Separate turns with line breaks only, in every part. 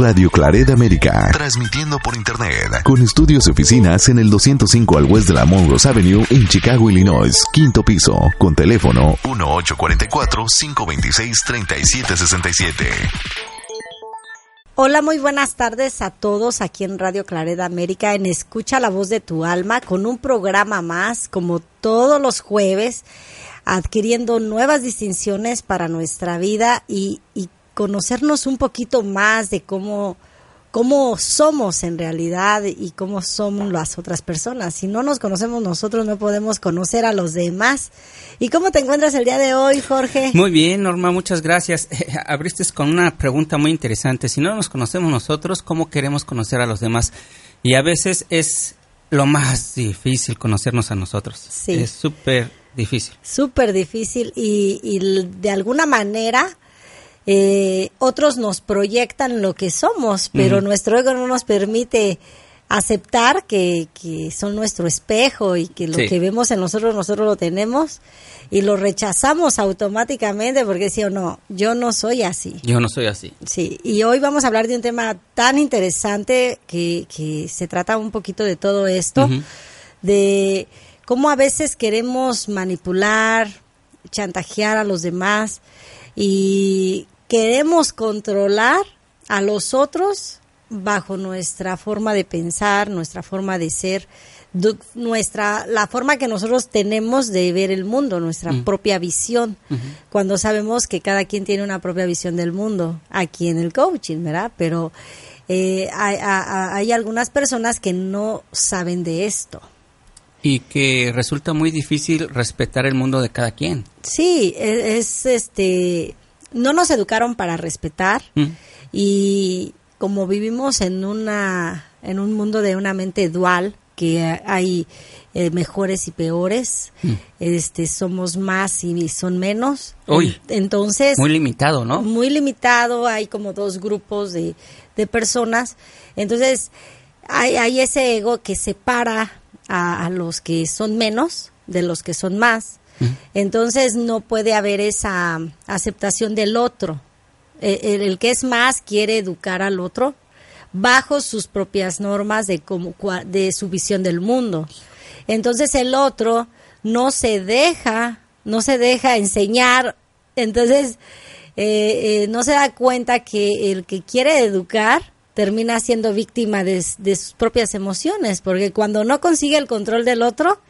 Radio Claret América. Transmitiendo por Internet. Con estudios y oficinas en el 205 al West de la Monroe Avenue en Chicago, Illinois. Quinto piso. Con teléfono 1844-526-3767.
Hola, muy buenas tardes a todos aquí en Radio Claret América en Escucha la Voz de tu Alma con un programa más como todos los jueves adquiriendo nuevas distinciones para nuestra vida y, y conocernos un poquito más de cómo, cómo somos en realidad y cómo son las otras personas. Si no nos conocemos nosotros, no podemos conocer a los demás. ¿Y cómo te encuentras el día de hoy, Jorge?
Muy bien, Norma, muchas gracias. abriste con una pregunta muy interesante. Si no nos conocemos nosotros, ¿cómo queremos conocer a los demás? Y a veces es lo más difícil conocernos a nosotros.
Sí.
Es súper difícil.
Súper difícil y, y de alguna manera eh, otros nos proyectan lo que somos, pero nuestro ego no nos permite aceptar que, que son nuestro espejo y que lo
Sí.
que vemos en nosotros, nosotros lo tenemos y lo rechazamos automáticamente porque sí o no, yo no soy así.
Yo no soy así.
Sí, y hoy vamos a hablar de un tema tan interesante que, que se trata un poquito de todo esto, de cómo a veces queremos manipular, chantajear a los demás y queremos controlar a los otros bajo nuestra forma de pensar, nuestra forma de ser, nuestra la forma que nosotros tenemos de ver el mundo, nuestra propia visión. Cuando sabemos que cada quien tiene una propia visión del mundo, aquí en el coaching, ¿verdad? Pero eh, hay, hay- hay algunas personas que no saben de esto.
Y que resulta muy difícil respetar el mundo de cada quien.
Sí, e- es, este, no nos educaron para respetar
Mm.
y como vivimos en una, en un mundo de una mente dual que hay eh, mejores y peores, este, somos más y son menos.
Mm. Uy.
entonces
Muy limitado, ¿no?
muy limitado, hay como dos grupos de, de personas. Entonces, hay, hay ese ego que separa a, a los que son menos de los que son más. Entonces, no puede haber esa aceptación del otro. Eh, El, que es más quiere educar al otro bajo sus propias normas de, cua- de su visión del mundo. Entonces el otro no se deja, no se deja enseñar, entonces eh, eh, no se da cuenta que el que quiere educar termina siendo víctima de sus propias emociones, porque cuando no consigue el control del otro,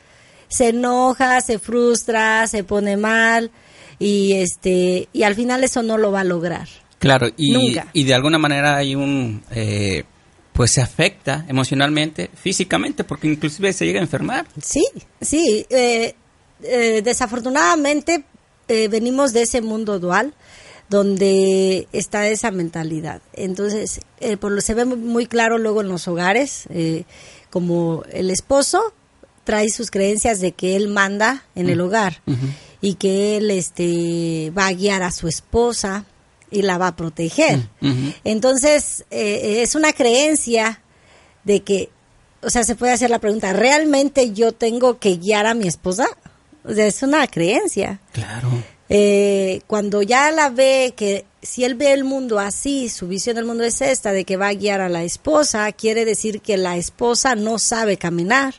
se enoja, se frustra, se pone mal y este y al final eso no lo va a lograr.
Claro, y,
Nunca.
y de alguna manera hay un, eh, pues se afecta emocionalmente, físicamente, porque inclusive se llega a enfermar.
Sí, sí. eh, eh, desafortunadamente eh, venimos de ese mundo dual donde está esa mentalidad. Entonces, eh, por lo se ve muy- muy claro luego en los hogares, eh, como el esposo trae sus creencias de que él manda en el hogar y que él este va a guiar a su esposa y la va a proteger. Entonces, eh, es una creencia de que, o sea, se puede hacer la pregunta, ¿realmente yo tengo que guiar a mi esposa? O sea, es una creencia.
Claro.
Eh, cuando ya la ve, que si él ve el mundo así, su visión del mundo es esta, de que va a guiar a la esposa, quiere decir que la esposa no sabe caminar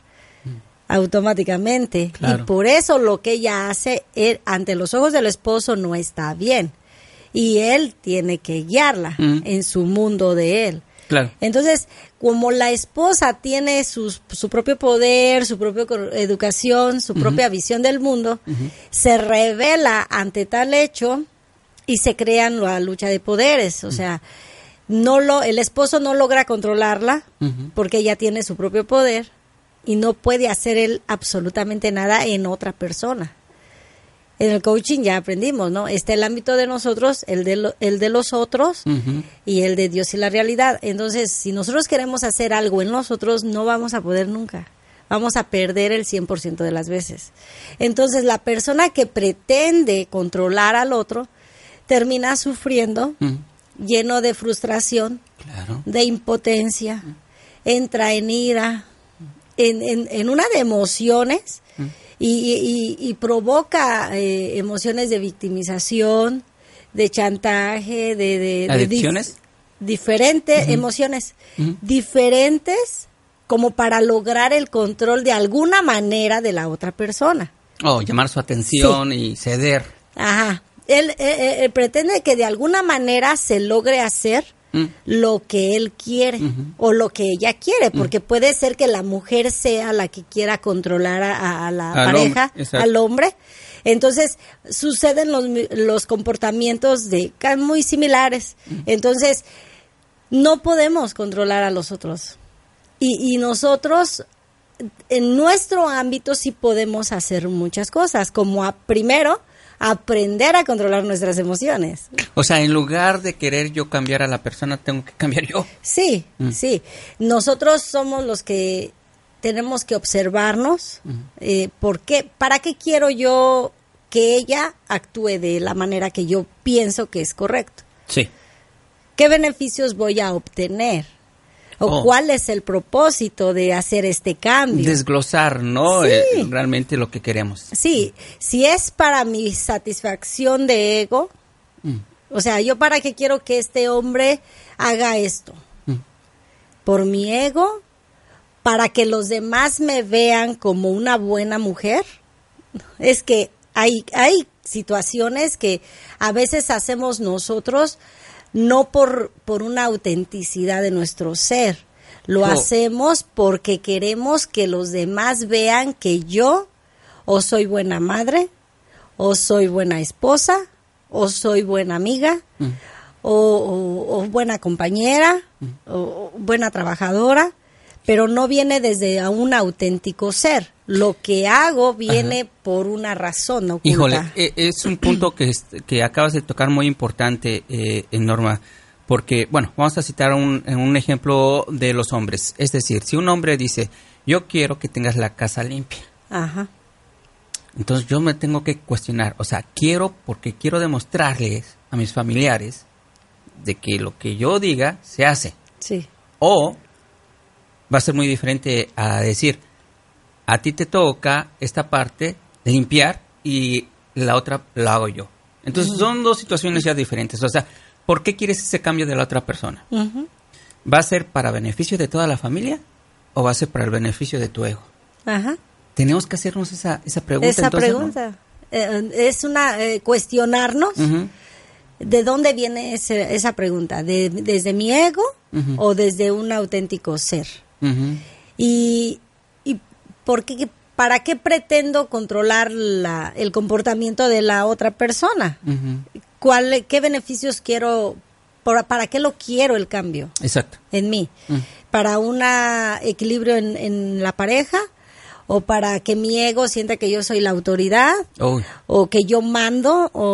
automáticamente.
Claro.
Y por eso lo que ella hace él, ante los ojos del esposo no está bien. Y él tiene que guiarla
Mm.
en su mundo de él.
Claro.
Entonces, como la esposa tiene sus- su propio poder, su propia educación, su propia visión del mundo, se revela ante tal hecho y se crean la lucha de poderes. O sea, no lo, el esposo no logra controlarla porque ella tiene su propio poder y no puede hacer él absolutamente nada en otra persona. En el coaching ya aprendimos, ¿no? Está el ámbito de nosotros, el de, lo- el de los otros y el de Dios y la realidad. Entonces, si nosotros queremos hacer algo en nosotros, no vamos a poder nunca. Vamos a perder el 100% de las veces. Entonces, la persona que pretende controlar al otro termina sufriendo, lleno de frustración,
Claro.
de impotencia, entra en ira, en, en- en una de emociones y, y- y provoca eh, emociones de victimización, de chantaje, de... de-
¿Adicciones?
diferentes emociones, diferentes como para lograr el control de alguna manera de la otra persona.
O llamar su atención y ceder.
Ajá. Él, eh, eh, él pretende que de alguna manera se logre hacer
Mm.
lo que él quiere o lo que ella quiere, porque puede ser que la mujer sea la que quiera controlar a, a la
Al
pareja,
hombre,
al hombre. Entonces suceden los, los comportamientos de muy similares. Entonces no podemos controlar a los otros. Y, y nosotros en nuestro ámbito sí podemos hacer muchas cosas, como a- primero aprender a controlar nuestras emociones.
O sea, en lugar de querer yo cambiar a la persona, tengo que cambiar yo.
Sí,
Mm.
sí. Nosotros somos los que tenemos que observarnos. eh, ¿Por qué? ¿Para qué quiero yo que ella actúe de la manera que yo pienso que es correcto?
Sí.
¿Qué beneficios voy a obtener? ¿O
Oh.
cuál es el propósito de hacer este cambio?
Desglosar, ¿no?
Sí.
Eh, realmente lo que queremos.
Sí, si es para mi satisfacción de ego,
Mm.
o sea, yo para qué quiero que este hombre haga esto,
Mm.
por mi ego, para que los demás me vean como una buena mujer. Es que hay, hay situaciones que a veces hacemos nosotros no por, por una autenticidad de nuestro ser. Lo hacemos porque queremos que los demás vean que yo o soy buena madre, o soy buena esposa, o soy buena amiga, o, o- o buena compañera, o, o buena trabajadora, pero no viene desde a un auténtico ser. Lo que hago viene por una razón oculta.
Híjole, eh, es un punto que, que acabas de tocar muy importante, eh, en Norma, porque, bueno, vamos a citar un, un ejemplo de los hombres. Es decir, si un hombre dice, yo quiero que tengas la casa limpia,
Ajá.
entonces yo me tengo que cuestionar, o sea, quiero porque quiero demostrarles a mis familiares de que lo que yo diga se hace.
Sí.
O va a ser muy diferente a decir, a ti te toca esta parte de limpiar y la otra la hago yo. Entonces son dos situaciones ya diferentes. O sea, ¿por qué quieres ese cambio de la otra persona? ¿Va a ser para beneficio de toda la familia o va a ser para el beneficio de tu ego?
Ajá.
Tenemos que hacernos esa, esa pregunta.
Esa
entonces, ¿no?
pregunta. Eh, es una eh, cuestionarnos de dónde viene ese- esa pregunta, de, desde mi ego o desde un auténtico ser. Y, y por qué, ¿para qué pretendo controlar la, el comportamiento de la otra persona? ¿Cuál, ¿Qué beneficios quiero, por- para qué lo quiero el cambio
Exacto.
en mí?
Mm.
¿Para un equilibrio en, en la pareja? ¿O para que mi ego sienta que yo soy la autoridad? O que yo mando o,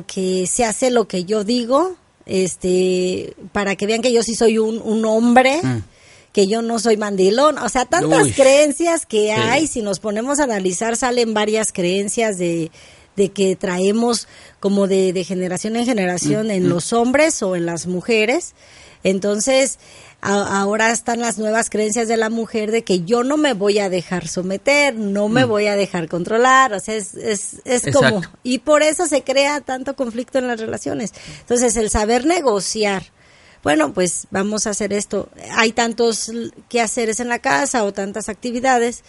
o que se hace lo que yo digo este para que vean que yo sí soy un, un hombre
Mm.
Que yo no soy mandilón o sea tantas
Uy.
creencias que
Sí.
hay si nos ponemos a analizar salen varias creencias de de que traemos como de, de generación en generación
Mm,
en los hombres o en las mujeres entonces a- ahora están las nuevas creencias de la mujer de que yo no me voy a dejar someter, no me voy a dejar controlar, o sea, es, es, es como,
Mm.
Y por eso se crea tanto conflicto en las relaciones. Entonces, el saber negociar, bueno, pues vamos a hacer esto, hay tantos quehaceres en la casa o tantas actividades,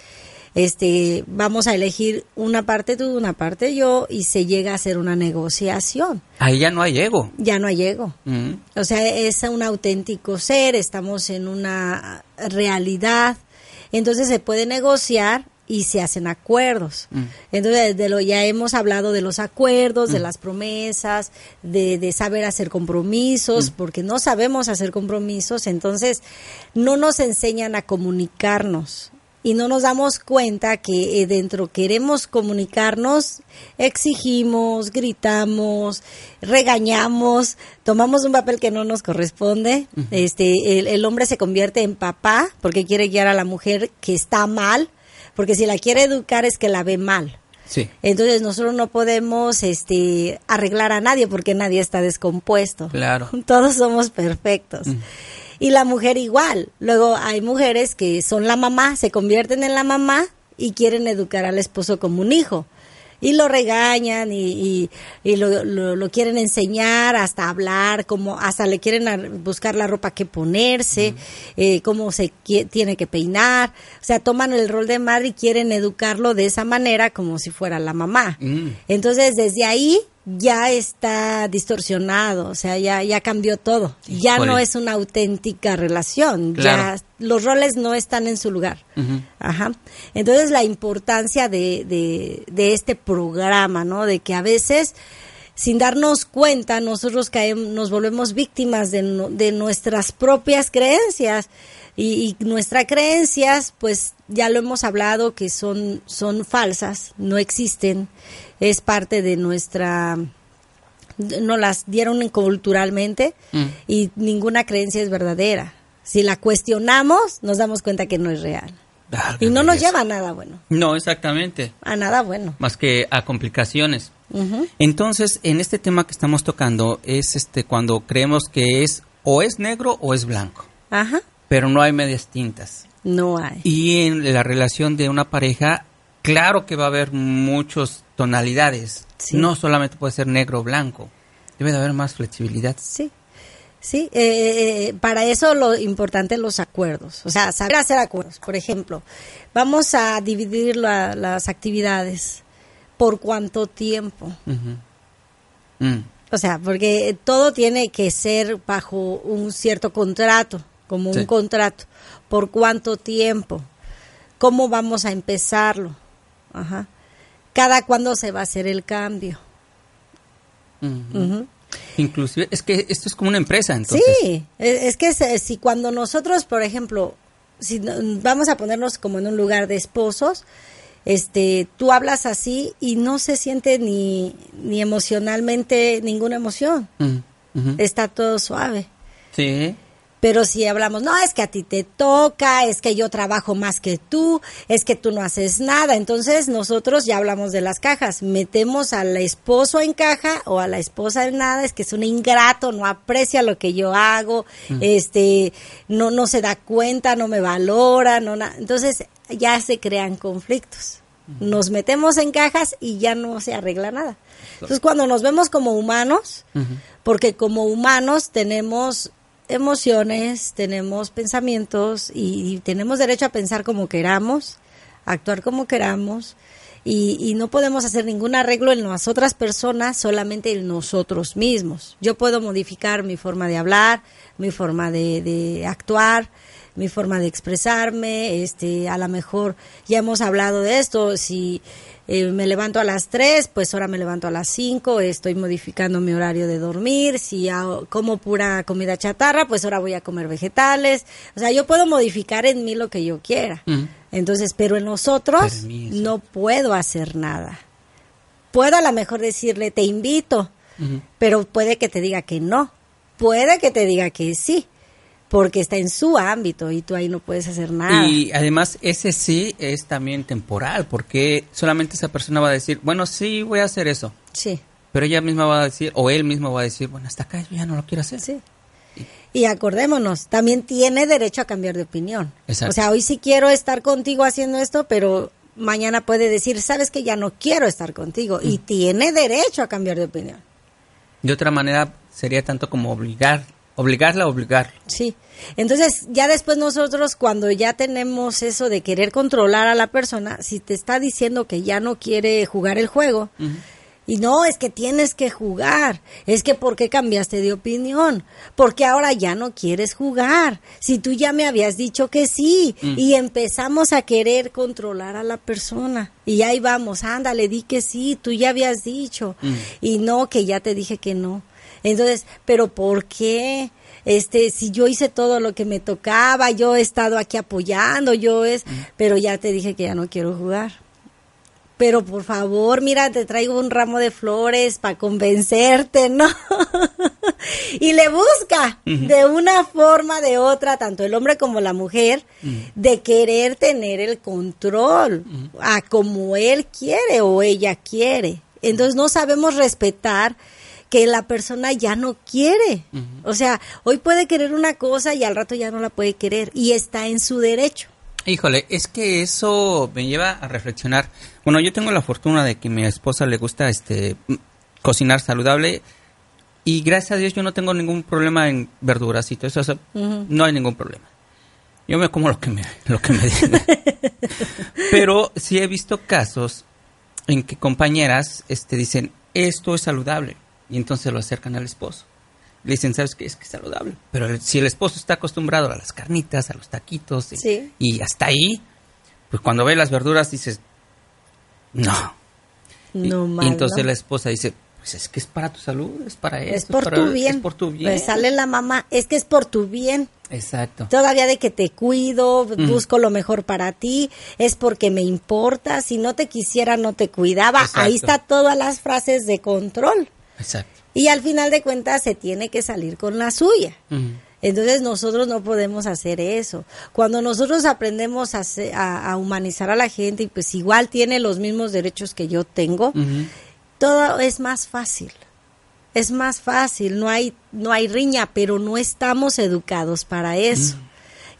este, vamos a elegir una parte tú, una parte yo, y se llega a hacer una negociación.
Ahí ya no hay ego.
Ya no hay ego.
Mm.
O sea, es un auténtico ser, estamos en una realidad. Entonces se puede negociar y se hacen acuerdos.
Mm.
Entonces, de lo ya hemos hablado de los acuerdos, de las promesas, de, de saber hacer compromisos, porque no sabemos hacer compromisos, entonces no nos enseñan a comunicarnos. y no nos damos cuenta que eh, dentro queremos comunicarnos, exigimos, gritamos, regañamos, tomamos un papel que no nos corresponde. Este, el, el hombre se convierte en papá porque quiere guiar a la mujer que está mal, porque si la quiere educar es que la ve mal.
Sí.
Entonces nosotros no podemos este arreglar a nadie porque nadie está descompuesto.
Claro.
Todos somos perfectos. Y la mujer igual. Luego hay mujeres que son la mamá, se convierten en la mamá y quieren educar al esposo como un hijo. Y lo regañan y, y, y lo, lo- lo quieren enseñar hasta hablar, como hasta le quieren buscar la ropa que ponerse, eh, cómo se tiene que peinar. O sea, toman el rol de madre y quieren educarlo de esa manera como si fuera la mamá.
Mm.
Entonces, desde ahí ya está distorsionado, o sea, ya, ya cambió todo. Ya no es una auténtica relación,
Claro.
ya los roles no están en su lugar. Ajá. Entonces, la importancia de, de, de este programa, ¿no? De que a veces, sin darnos cuenta, nosotros caemos, nos volvemos víctimas de, no- de nuestras propias creencias. Y, y nuestras creencias, pues ya lo hemos hablado, que son, son falsas, no existen, es parte de nuestra, no las dieron culturalmente
Mm.
y ninguna creencia es verdadera. Si la cuestionamos, nos damos cuenta que no es real. Y no nos lleva a nada bueno,
No, exactamente.
a nada bueno.
Más que a complicaciones. Entonces, en este tema que estamos tocando es este cuando creemos que es o es negro o es blanco,
Ajá,
pero no hay medias tintas.
no hay.
Y en la relación de una pareja, claro que va a haber muchas tonalidades.
Sí.
No solamente puede ser negro o blanco. Debe de haber más flexibilidad.
Sí, sí. eh, eh, para eso lo importante los acuerdos. O sea, saber hacer acuerdos. Por ejemplo, vamos a dividir la- las actividades. ¿Por cuánto tiempo?
Mm.
O sea, porque todo tiene que ser bajo un cierto contrato, como
Sí.
un contrato. ¿Por cuánto tiempo? ¿Cómo vamos a empezarlo? Ajá. ¿Cada cuándo se va a hacer el cambio?
Ujú. Inclusive, es que esto es como una empresa, entonces.
Sí, es es que si cuando nosotros, por ejemplo, si vamos a ponernos como en un lugar de esposos, este, tú hablas así y no se siente ni, ni emocionalmente ninguna emoción. Está todo suave.
Sí.
Pero si hablamos, no, es que a ti te toca, es que yo trabajo más que tú, es que tú no haces nada. Entonces nosotros ya hablamos de las cajas. Metemos al esposo en caja o a la esposa en nada, es que es un ingrato, no aprecia lo que yo hago, este, no, no se da cuenta, no me valora, no na- Entonces ya se crean conflictos. Nos metemos en cajas y ya no se arregla nada. Entonces cuando nos vemos como humanos, porque como humanos tenemos emociones, tenemos pensamientos y, tenemos derecho a pensar como queramos, actuar como queramos y, y no podemos hacer ningún arreglo en las otras personas, solamente en nosotros mismos. Yo puedo modificar mi forma de hablar, mi forma de, de actuar, mi forma de expresarme, este, a lo mejor ya hemos hablado de esto, si eh, me levanto a las 3, pues ahora me levanto a las 5, estoy modificando mi horario de dormir, si hago- como pura comida chatarra, pues ahora voy a comer vegetales, o sea, yo puedo modificar en mí lo que yo quiera.
Mm.
Entonces, pero en nosotros
Permiso.
no puedo hacer nada. Puedo a lo mejor decirle, te invito, pero puede que te diga que no, puede que te diga que sí, porque está en su ámbito y tú ahí no puedes hacer nada.
Y además ese sí es también temporal, porque solamente esa persona va a decir, bueno, sí, voy a hacer eso.
Sí,
Pero ella misma va a decir, o él mismo va a decir, bueno, hasta acá yo ya no lo quiero hacer.
sí. Y acordémonos, también tiene derecho a cambiar de opinión.
Exacto.
O sea, hoy sí quiero estar contigo haciendo esto, pero mañana puede decir, sabes que ya no quiero estar contigo. Y tiene derecho a cambiar de opinión.
De otra manera sería tanto como obligar, obligarla a obligar.
Sí. Entonces, ya después nosotros, cuando ya tenemos eso de querer controlar a la persona, si te está diciendo que ya no quiere jugar el juego, y no, es que tienes que jugar, es que ¿por qué cambiaste de opinión? Porque ahora ya no quieres jugar, si tú ya me habías dicho que sí, y empezamos a querer controlar a la persona, y ahí vamos, ándale, di que sí, tú ya habías dicho, y no, que ya te dije que no. Entonces, pero ¿por qué? Este, si yo hice todo lo que me tocaba, yo he estado aquí apoyando, yo es, pero ya te dije que ya no quiero jugar. Pero por favor, mira, te traigo un ramo de flores para convencerte, ¿no? y le busca de una forma, de otra, tanto el hombre como la mujer, de querer tener el control a como él quiere o ella quiere. Entonces no sabemos respetar que la persona ya no quiere. O sea, hoy puede querer una cosa y al rato ya no la puede querer y está en su derecho.
Híjole, es que eso me lleva a reflexionar. Bueno, yo tengo la fortuna de que a mi esposa le gusta este cocinar saludable y gracias a Dios yo no tengo ningún problema en verduras y todo eso, no hay ningún problema. Yo me como lo que me lo que me digan. Pero sí he visto casos en que compañeras este dicen, "Esto es saludable." Y entonces lo acercan al esposo. Le dicen, ¿sabes qué? Es que es saludable. Pero si el esposo está acostumbrado a las carnitas, a los taquitos, y, hasta ahí, pues cuando ve las verduras dices, no.
No
y, y entonces la esposa dice, pues es que es para tu salud, es para eso.
Es por tu bien.
Es por tu bien.
Pues sale la mamá, es que es por tu bien.
Exacto.
Todavía de que te cuido, busco lo mejor para ti, es porque me importa, si no te quisiera no te cuidaba. Ahí está todas las frases de control.
Exacto.
Y al final de cuentas se tiene que salir con la suya. Entonces nosotros no podemos hacer eso. Cuando nosotros aprendemos a, humanizar a la gente y pues igual tiene los mismos derechos que yo tengo, todo es más fácil. Es más fácil, no hay, no hay riña, pero no estamos educados para eso.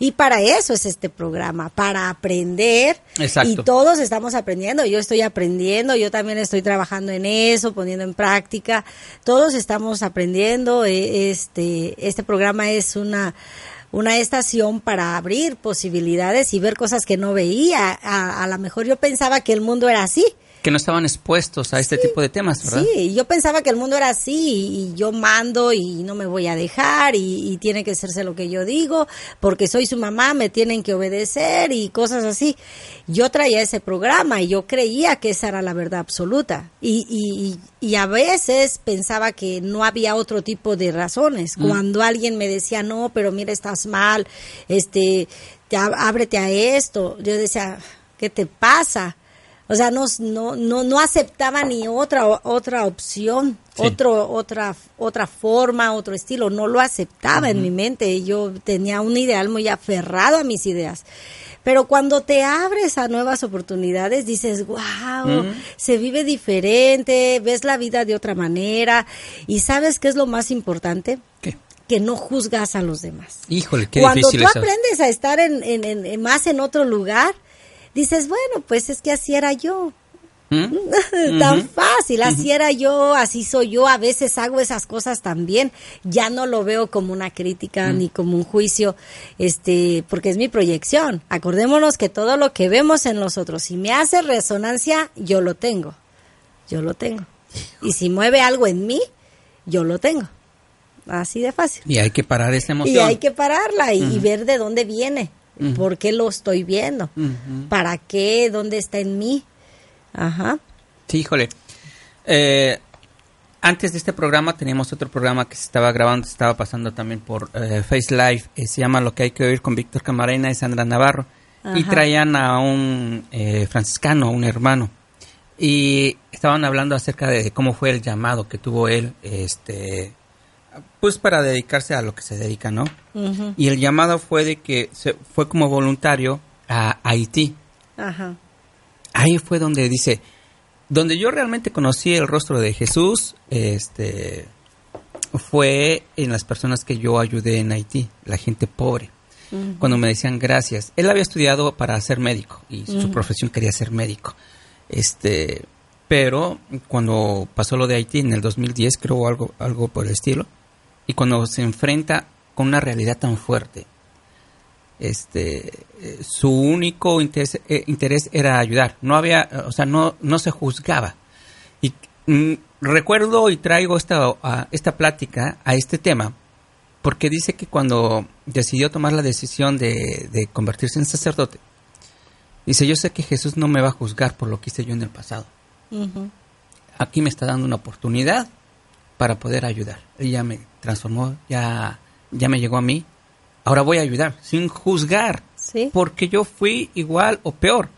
Y para eso es este programa, para aprender.
Exacto.
Y todos estamos aprendiendo. Yo estoy aprendiendo, yo también estoy trabajando en eso, poniendo en práctica. Todos estamos aprendiendo. E, este, este programa es una una estación para abrir posibilidades y ver cosas que no veía. A, a lo mejor yo pensaba que el mundo era así
que no estaban expuestos a este tipo de temas, ¿verdad?
Sí, yo pensaba que el mundo era así y, yo mando y no me voy a dejar y, tiene que hacerse lo que yo digo porque soy su mamá, me tienen que obedecer y cosas así. Yo traía ese programa y yo creía que esa era la verdad absoluta y, y a veces pensaba que no había otro tipo de razones. Mm. Cuando alguien me decía, no, pero mira, estás mal, este, ábrete a esto, yo decía, ¿qué te pasa? O sea, no, no, no, aceptaba ni otra, otra opción, otro, otra, otra forma, otro estilo. No lo aceptaba en mi mente. Yo tenía un ideal muy aferrado a mis ideas. Pero cuando te abres a nuevas oportunidades, dices, wow, se vive diferente, ves la vida de otra manera. ¿Y sabes qué es lo más importante?
¿Qué?
Que no juzgas a los demás.
Híjole, qué
Cuando
difícil
tú aprendes a estar en, en, más en otro lugar, dices, bueno, pues es que así era yo. ¿Mm? Tan fácil, así era yo, así soy yo, a veces hago esas cosas también, ya no lo veo como una crítica mm. ni como un juicio, este, porque es mi proyección. Acordémonos que todo lo que vemos en nosotros, si me hace resonancia, yo lo tengo, yo lo tengo. Y si mueve algo en mí, yo lo tengo. Así de fácil.
Y hay que parar esa emoción.
Y hay que pararla y ver de dónde viene ¿Por qué lo estoy viendo? ¿Para qué? ¿Dónde está en mí? Ajá.
Sí, híjole. Eh, antes de este programa teníamos otro programa que se estaba grabando, se estaba pasando también por eh, Face Live, eh, se llama Lo que hay que oír con Víctor Camarena y Sandra Navarro. Y traían a un franciscano, un hermano. Y estaban hablando acerca de cómo fue el llamado que tuvo él este, pues para dedicarse a lo que se dedica, ¿no? Y el llamado fue de que se fue como voluntario a Haití.
Ajá.
Ahí fue donde dice, donde yo realmente conocí el rostro de Jesús, este, fue en las personas que yo ayudé en Haití, la gente pobre. Cuando me decían gracias. Él había estudiado para ser médico y su profesión quería ser médico. Este, pero cuando pasó lo de Haití en el 2010, creo algo, algo por el estilo, y cuando se enfrenta con una realidad tan fuerte, este, su único interés, eh, interés, era ayudar, no había, o sea, no, no se juzgaba. Y mm, recuerdo y traigo esta, esta plática a este tema, porque dice que cuando decidió tomar la decisión de, convertirse en sacerdote, dice, yo sé que Jesús no me va a juzgar por lo que hice yo en el pasado. Aquí me está dando una oportunidad para poder ayudar. Ella me transformó, ya, ya me llegó a mí. Ahora voy a ayudar, sin juzgar,
Sí.
porque yo fui igual o peor.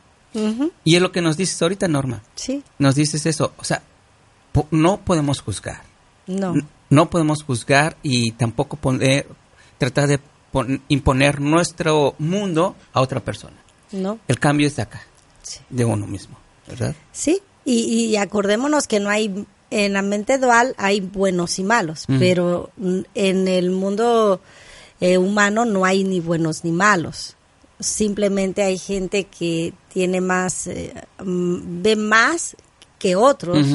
Y es lo que nos dices ahorita, Norma.
Sí.
Nos dices eso. O sea, po- no podemos juzgar.
No.
No podemos juzgar y tampoco poner, tratar de pon- imponer nuestro mundo a otra persona.
No.
El cambio es de acá,
Sí.
de uno mismo, ¿verdad?
Sí, y, y acordémonos que no hay, en la mente dual hay buenos y malos, pero en el mundo eh, humano no hay ni buenos ni malos. Simplemente hay gente que tiene más, eh, mm, ve más que otros.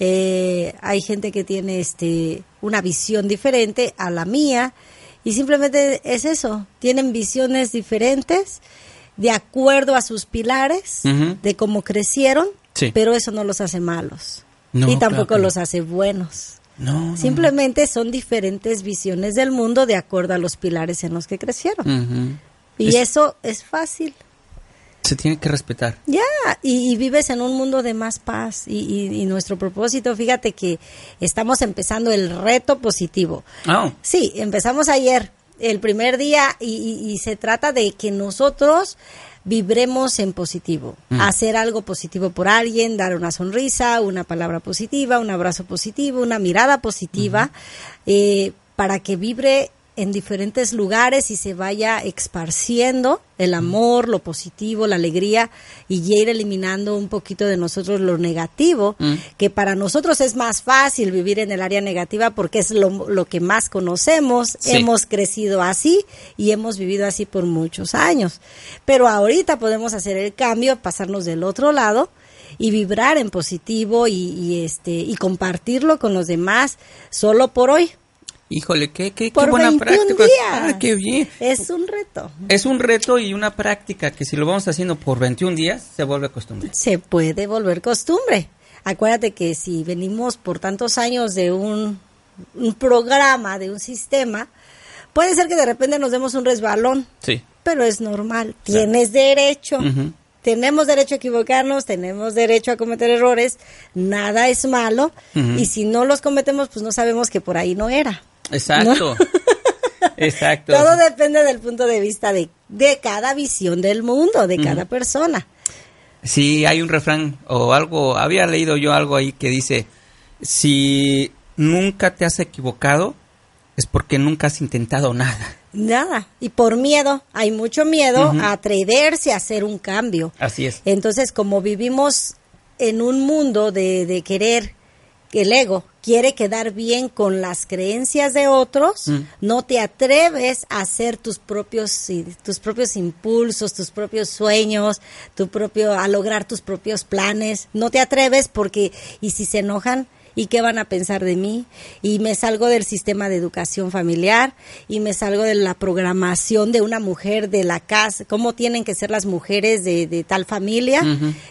Eh, hay gente que tiene este una visión diferente a la mía y simplemente es eso, tienen visiones diferentes de acuerdo a sus pilares, de cómo crecieron,
Sí.
pero eso no los hace malos
No,
y
claro
tampoco
no.
los hace buenos.
No.
Simplemente son diferentes visiones del mundo de acuerdo a los pilares en los que crecieron. Y
Es-
eso es fácil.
Se tiene que respetar.
Ya, y, y vives en un mundo de más paz. Y, y- y nuestro propósito, fíjate que estamos empezando el reto positivo.
Ah,
Sí, empezamos ayer, el primer día, y se trata de que nosotros vibremos en positivo,
Mm.
hacer algo positivo por alguien, dar una sonrisa, una palabra positiva, un abrazo positivo, una mirada positiva, eh, para que vibre en diferentes lugares y se vaya esparciendo el amor, lo positivo, la alegría y ya ir eliminando un poquito de nosotros lo negativo,
Mm.
que para nosotros es más fácil vivir en el área negativa porque es lo, lo que más conocemos,
Sí.
hemos crecido así y hemos vivido así por muchos años. Pero ahorita podemos hacer el cambio, pasarnos del otro lado y vibrar en positivo y, y, este y compartirlo con los demás solo por hoy.
Híjole, qué, qué, qué
Por
buena
21
práctica.
días.
Ah, qué bien.
Es un reto.
Es un reto y una práctica que si lo vamos haciendo por 21 días, se vuelve costumbre.
se puede volver costumbre. Acuérdate que si venimos por tantos años de un, un programa, de un sistema, puede ser que de repente nos demos un resbalón,
Sí.
pero es normal. Tienes derecho. Tenemos derecho a equivocarnos, tenemos derecho a cometer errores, nada es malo y si no los cometemos, pues no sabemos que por ahí no era.
Exacto. Exacto.
Todo depende del punto de vista de, de cada visión del mundo, de cada persona.
Sí, hay un refrán o algo, había leído yo algo ahí que dice, si nunca te has equivocado, es porque nunca has intentado nada.
Nada. Y por miedo, hay mucho miedo a atreverse a hacer un cambio.
Así es.
Entonces, como vivimos en un mundo de, de querer, que el ego quiere quedar bien con las creencias de otros,
Mm.
no te atreves a hacer tus propios, tus propios impulsos, tus propios sueños, tu propio, a lograr tus propios planes. No te atreves porque, y si se enojan, ¿Y qué van a pensar de mí? Y me salgo del sistema de educación familiar y me salgo de la programación de una mujer de la casa, cómo tienen que ser las mujeres de, de tal familia.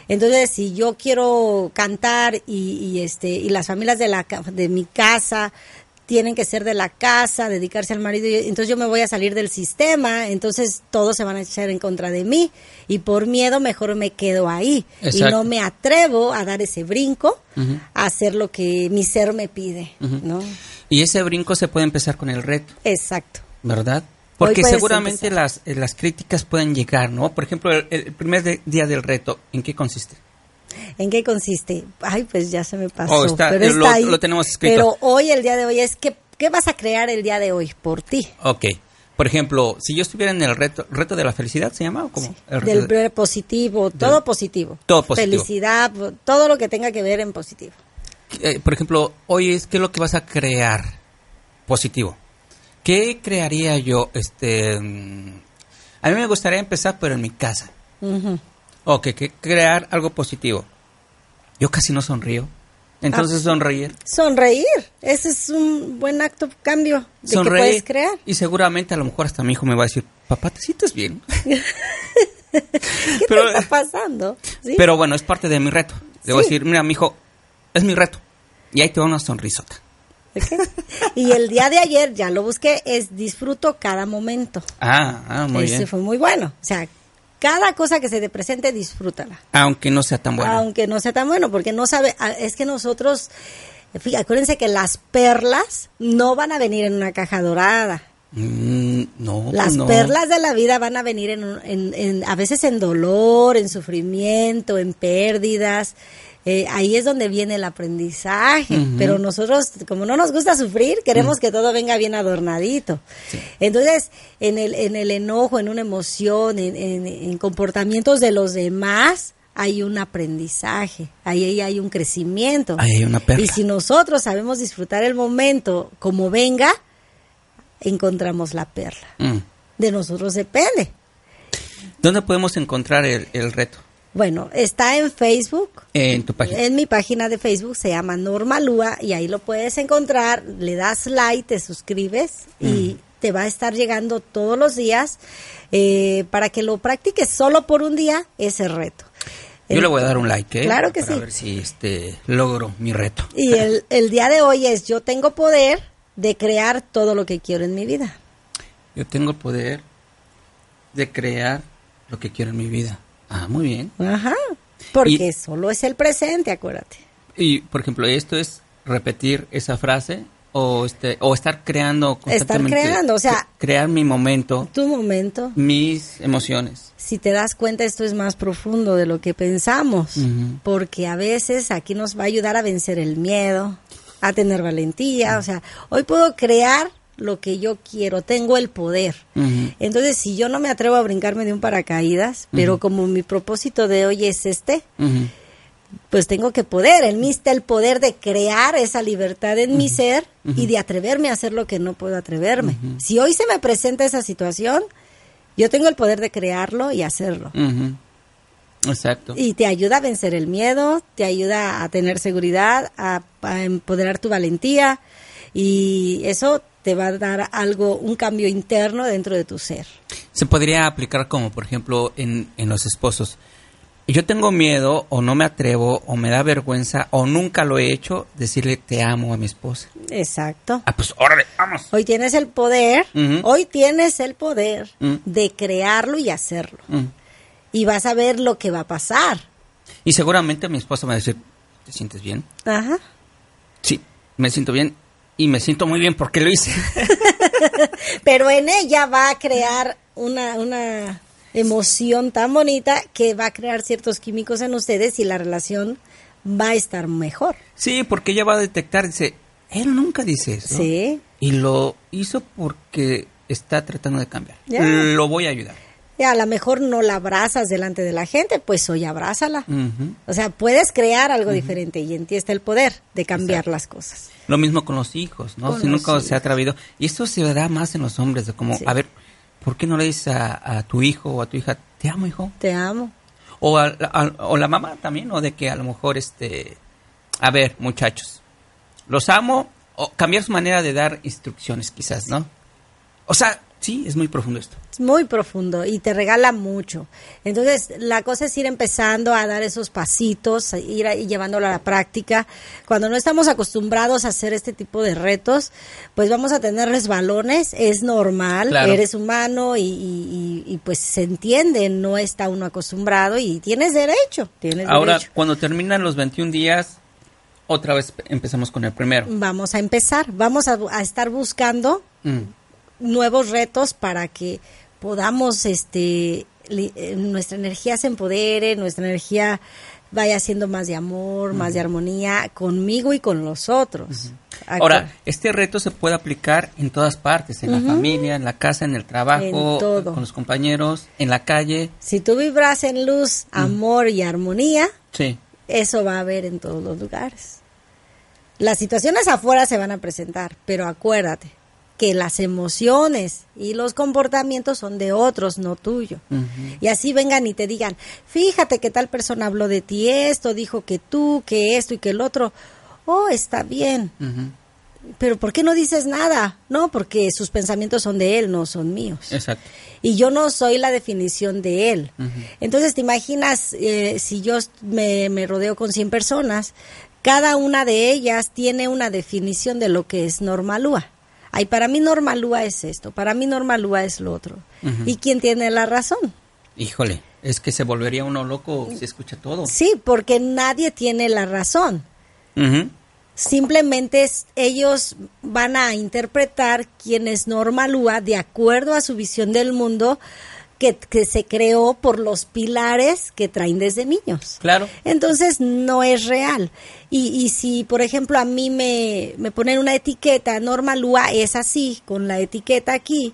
Entonces, si yo quiero cantar y, y, este y las familias de la de mi casa tienen que ser de la casa, dedicarse al marido, y- entonces yo me voy a salir del sistema, entonces todos se van a echar en contra de mí y por miedo mejor me quedo ahí y no me atrevo a dar ese brinco a hacer lo que mi ser me pide. ¿no?
Y ese brinco se puede empezar con el reto,
Exacto.
¿verdad? Porque seguramente
empezar.
las, eh, las críticas pueden llegar, ¿no? Por ejemplo, el, el primer de- día del reto, ¿en qué consiste?
¿En qué consiste? Ay, pues ya se me pasó.
Oh, está-
pero
eh,
está
lo-
ahí.
lo tenemos escrito.
Pero hoy, el día de hoy, es que, ¿qué vas a crear el día de hoy por ti?
Ok. Por ejemplo, si yo estuviera en el reto, reto de la felicidad, ¿se llama? ¿O cómo? El reto
Del
de-
positivo, todo positivo.
Todo positivo.
Felicidad, todo lo que tenga que ver en positivo.
eh, por ejemplo, hoy es qué es lo que vas a crear positivo. ¿Qué crearía yo? Este, mm, a mí me gustaría empezar, pero en mi casa.
Ujú.
Ok, que crear algo positivo. Yo casi no sonrío. Entonces
Ah.
sonreír.
Sonreír, ese es un buen acto cambio de que puedes crear.
Y seguramente a lo mejor hasta mi hijo me va a decir, papá, ¿te sientes bien?
¿Qué
Pero-
te está pasando? ¿Sí?
Pero bueno, es parte de mi reto.
Sí.
decir, mira, mi hijo, es mi reto. Y ahí te va una sonrisota.
Ok. Y el día de ayer, ya lo busqué, es disfruto cada momento.
Ah, ah muy
Ese
bien.
fue muy bueno. O sea, cada cosa que se te presente, disfrútala.
Aunque no sea tan bueno.
Aunque no sea tan bueno, porque no sabe, ah, es que nosotros Fíjate, acuérdense que las perlas no van a venir en una caja dorada.
Mm, no,
Las
no.
perlas de la vida van a venir en, en- en- a veces en dolor, en sufrimiento, en pérdidas. Eh, ahí es donde viene el aprendizaje. Pero nosotros, como no nos gusta sufrir, queremos que todo venga bien adornadito. Entonces, en el, en el enojo, en una emoción, en, en- en comportamientos de los demás, hay un aprendizaje, ahí, ahí hay un crecimiento.
Ahí hay una perla.
Y si nosotros sabemos disfrutar el momento como venga, encontramos la perla.
Mm.
De nosotros depende.
¿Dónde podemos encontrar el, el reto?
Bueno, está en Facebook.
En tu página.
En mi página de Facebook se llama Normalúa y ahí lo puedes encontrar. Le das like, te suscribes y te va a estar llegando todos los días eh, para que lo practiques solo por un día ese reto.
Yo le voy a dar un like, ¿eh?
Claro que
Para
sí.
ver si este, logro mi reto.
Y el, el día de hoy es yo tengo poder de crear todo lo que quiero en mi vida.
Yo tengo el poder de crear lo que quiero en mi vida. Ah, muy bien.
Ajá. Porque
Y-
solo es el presente, acuérdate.
Y, por ejemplo, esto es repetir esa frase o este o estar creando
Estar
constantemente.
creando, o sea-
cre- crear mi momento,
Tu momento.
mis emociones.
Si te das cuenta, esto es más profundo de lo que pensamos,
Ujú.
porque a veces aquí nos va a ayudar a vencer el miedo, a tener valentía, o sea, hoy puedo crear lo que yo quiero, tengo el poder. Entonces, si yo no me atrevo a brincarme de un paracaídas, pero como mi propósito de hoy es este, pues tengo que poder, en mí está el poder de crear esa libertad en mi ser y de atreverme a hacer lo que no puedo atreverme. Si hoy se me presenta esa situación, yo tengo el poder de crearlo y hacerlo.
Exacto.
Y te ayuda a vencer el miedo, te ayuda a tener seguridad, a, a empoderar tu valentía. Y eso te va a dar algo, un cambio interno dentro de tu ser.
Se podría aplicar como, por ejemplo, en, en los esposos. Yo tengo miedo o no me atrevo o me da vergüenza o nunca lo he hecho decirle te amo a mi esposa.
Exacto.
Ah, pues órale, vamos.
Hoy tienes el poder, hoy tienes el poder de crearlo y hacerlo. Y vas a ver lo que va a pasar.
Y seguramente mi esposa me va a decir, ¿te sientes bien?
Ajá.
Sí, me siento bien y me siento muy bien porque lo hice.
Pero en ella va a crear una, una emoción tan bonita que va a crear ciertos químicos en ustedes y la relación va a estar mejor.
sí, porque ella va a detectar, dice, él nunca dice eso.
Sí.
Y lo hizo porque está tratando de cambiar. Lo voy a ayudar.
Y a lo mejor no la abrazas delante de la gente, pues hoy abrázala. O sea, puedes crear algo diferente y en ti está el poder de cambiar
Exacto.
las cosas.
Lo mismo con los hijos, ¿no?
Con
si nunca se ha atrevido. Y esto se verá más en los hombres, de como,
Sí.
a ver, ¿por qué no le dices a, a tu hijo o a tu hija, te amo, hijo?
Te amo.
O, a- a- o la mamá también, o de que a lo mejor, este, a ver, muchachos, los amo, o cambiar su manera de dar instrucciones, quizás, ¿no? O sea, sí, es muy profundo esto.
Es muy profundo y te regala mucho. Entonces, la cosa es ir empezando a dar esos pasitos, a ir ahí llevándolo a la práctica. Cuando no estamos acostumbrados a hacer este tipo de retos, pues vamos a tener resbalones, es normal,
Claro.
eres humano y, y- y- y, pues se entiende, no está uno acostumbrado y tienes derecho, tienes
Ahora,
derecho.
cuando terminan los 21 días, otra vez empezamos con el primero.
Vamos a empezar, vamos a, a estar buscando
Mm.
Nuevos retos para que podamos este li- eh, nuestra energía se empodere, nuestra energía vaya siendo más de amor, más de armonía conmigo y con los otros.
Ahora, este reto se puede aplicar en todas partes, en la familia, en la casa, en el trabajo,
En
con los compañeros, en la calle.
si tú vibras en luz, amor y armonía,
Sí.
eso va a haber en todos los lugares. Las situaciones afuera se van a presentar, pero acuérdate que las emociones y los comportamientos son de otros, no tuyo. Y así vengan y te digan, fíjate que tal persona habló de ti esto, dijo que tú, que esto y que el otro. Oh, está bien. Pero ¿por qué no dices nada? No, porque sus pensamientos son de él, no son míos
Exacto.
y yo no soy la definición de él. Entonces, te imaginas, eh, si yo me, me rodeo con 100 personas, cada una de ellas tiene una definición de lo que es normalúa. Ay, para mí normalúa es esto, para mí normalúa es lo otro. ¿Y quién tiene la razón?
Híjole, es que se volvería uno loco si escucha todo.
Sí, porque nadie tiene la razón. Simplemente es- ellos van a interpretar quién es Norma Lua de acuerdo a su visión del mundo que, que se creó por los pilares que traen desde niños.
Claro.
Entonces no es real. Y, y si, por ejemplo, a mí me, me ponen una etiqueta, Norma Lua es así, con la etiqueta aquí,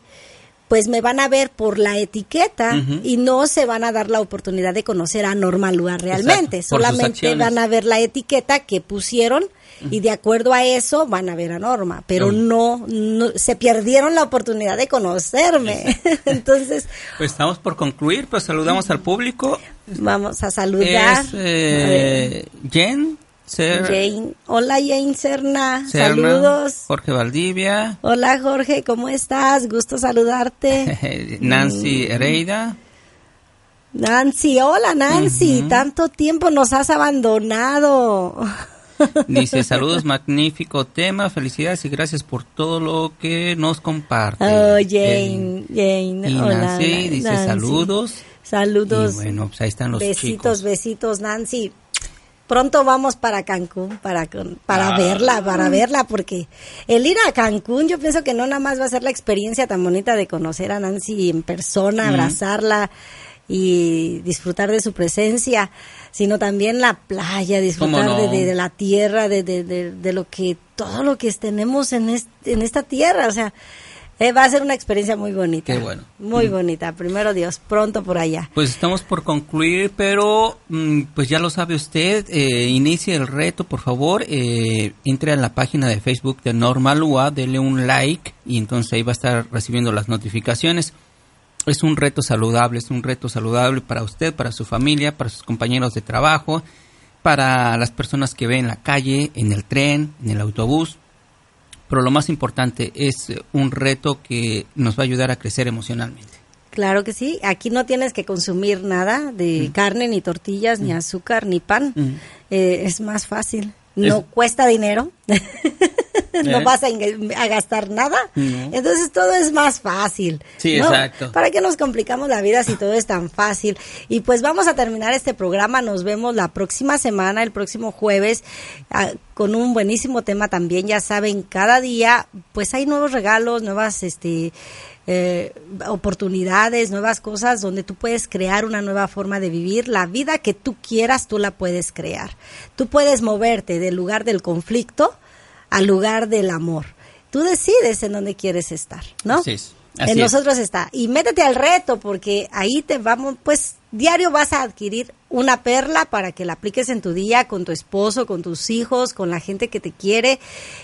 pues me van a ver por la etiqueta y no se van a dar la oportunidad de conocer a Norma Lua realmente.
Exacto,
Solamente van a ver la etiqueta que pusieron y de acuerdo a eso van a ver a Norma, pero no, no se perdieron la oportunidad de conocerme. Entonces,
Pues estamos por concluir, pues saludamos al público.
vamos a saludar.
Es eh, Jen, Ser-
Jane. Hola Jane Serna.
Serna,
Saludos.
Jorge Valdivia,
Hola Jorge, ¿cómo estás? Gusto saludarte.
Nancy
Mm.
Hereida.
Nancy, hola Nancy, tanto tiempo nos has abandonado.
Dice, saludos, magnífico tema, felicidades y gracias por todo lo que nos comparte.
Oh, Jane, Jane.
y
hola,
Nancy dice
Nancy.
saludos.
Saludos.
Y bueno, pues ahí están los
besitos,
chicos.
besitos, Nancy. Pronto vamos para Cancún para con- para
Ah.
verla, para verla, porque el ir a Cancún, yo pienso que no nada más va a ser la experiencia tan bonita de conocer a Nancy en persona,
Ujú.
abrazarla y disfrutar de su presencia, sino también la playa, disfrutar
¿Cómo
de,
no?
de- de la tierra, de, de, lo que todo lo que tenemos en, en esta tierra, o sea, eh, va a ser una experiencia muy bonita.
Qué bueno.
Muy
Mm.
bonita. Primero Dios, pronto por allá.
Pues estamos por concluir, pero mm, pues ya lo sabe usted, eh, inicie el reto, por favor, eh, entre a la página de Facebook de Normalua, dele un like y entonces ahí va a estar recibiendo las notificaciones. Es un reto saludable, es un reto saludable para usted, para su familia, para sus compañeros de trabajo, para las personas que ve en la calle, en el tren, en el autobús. Pero lo más importante es eh, un reto que nos va a ayudar a crecer emocionalmente.
Claro que sí. Aquí no tienes que consumir nada de carne, ni tortillas, ni azúcar, ni pan.
Mm.
Eh, es más fácil. No
Es-
cuesta dinero. no
¿Eh?
vas a, gastar nada.
No.
Entonces todo es más fácil.
Sí,
¿no?
exacto.
¿Para qué nos complicamos la vida si todo es tan fácil? Y pues vamos a terminar este programa. Nos vemos la próxima semana, el próximo jueves, ah, con un buenísimo tema también. Ya saben, cada día pues hay nuevos regalos, nuevas este eh, oportunidades, nuevas cosas donde tú puedes crear una nueva forma de vivir. La vida que tú quieras, tú la puedes crear. Tú puedes moverte del lugar del conflicto al lugar del amor. Tú decides en dónde quieres estar, ¿no?
Así es, así
en
es.
nosotros está. Y métete al reto porque ahí te vamos, pues diario vas a adquirir una perla para que la apliques en tu día con tu esposo, con tus hijos, con la gente que te quiere.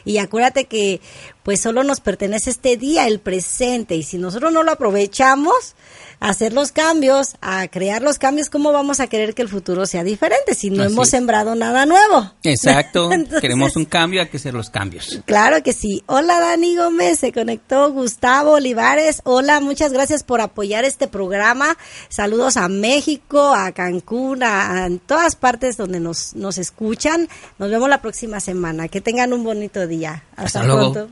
Y acuérdate que pues solo nos pertenece este día, el presente. Y si nosotros no lo aprovechamos, a hacer los cambios, a crear los cambios, ¿cómo vamos a querer que el futuro sea diferente si no
Así
hemos
es.
sembrado nada nuevo?
Exacto,
Entonces-
queremos un cambio, hay que hacer los cambios.
Claro que sí. Hola Dani Gómez, se conectó Gustavo Olivares. Hola, muchas gracias por apoyar este programa. Saludos a México, a Cancún, a, a todas partes donde nos, nos escuchan. Nos vemos la próxima semana. Que tengan un bonito día. Hasta,
Hasta luego.
pronto.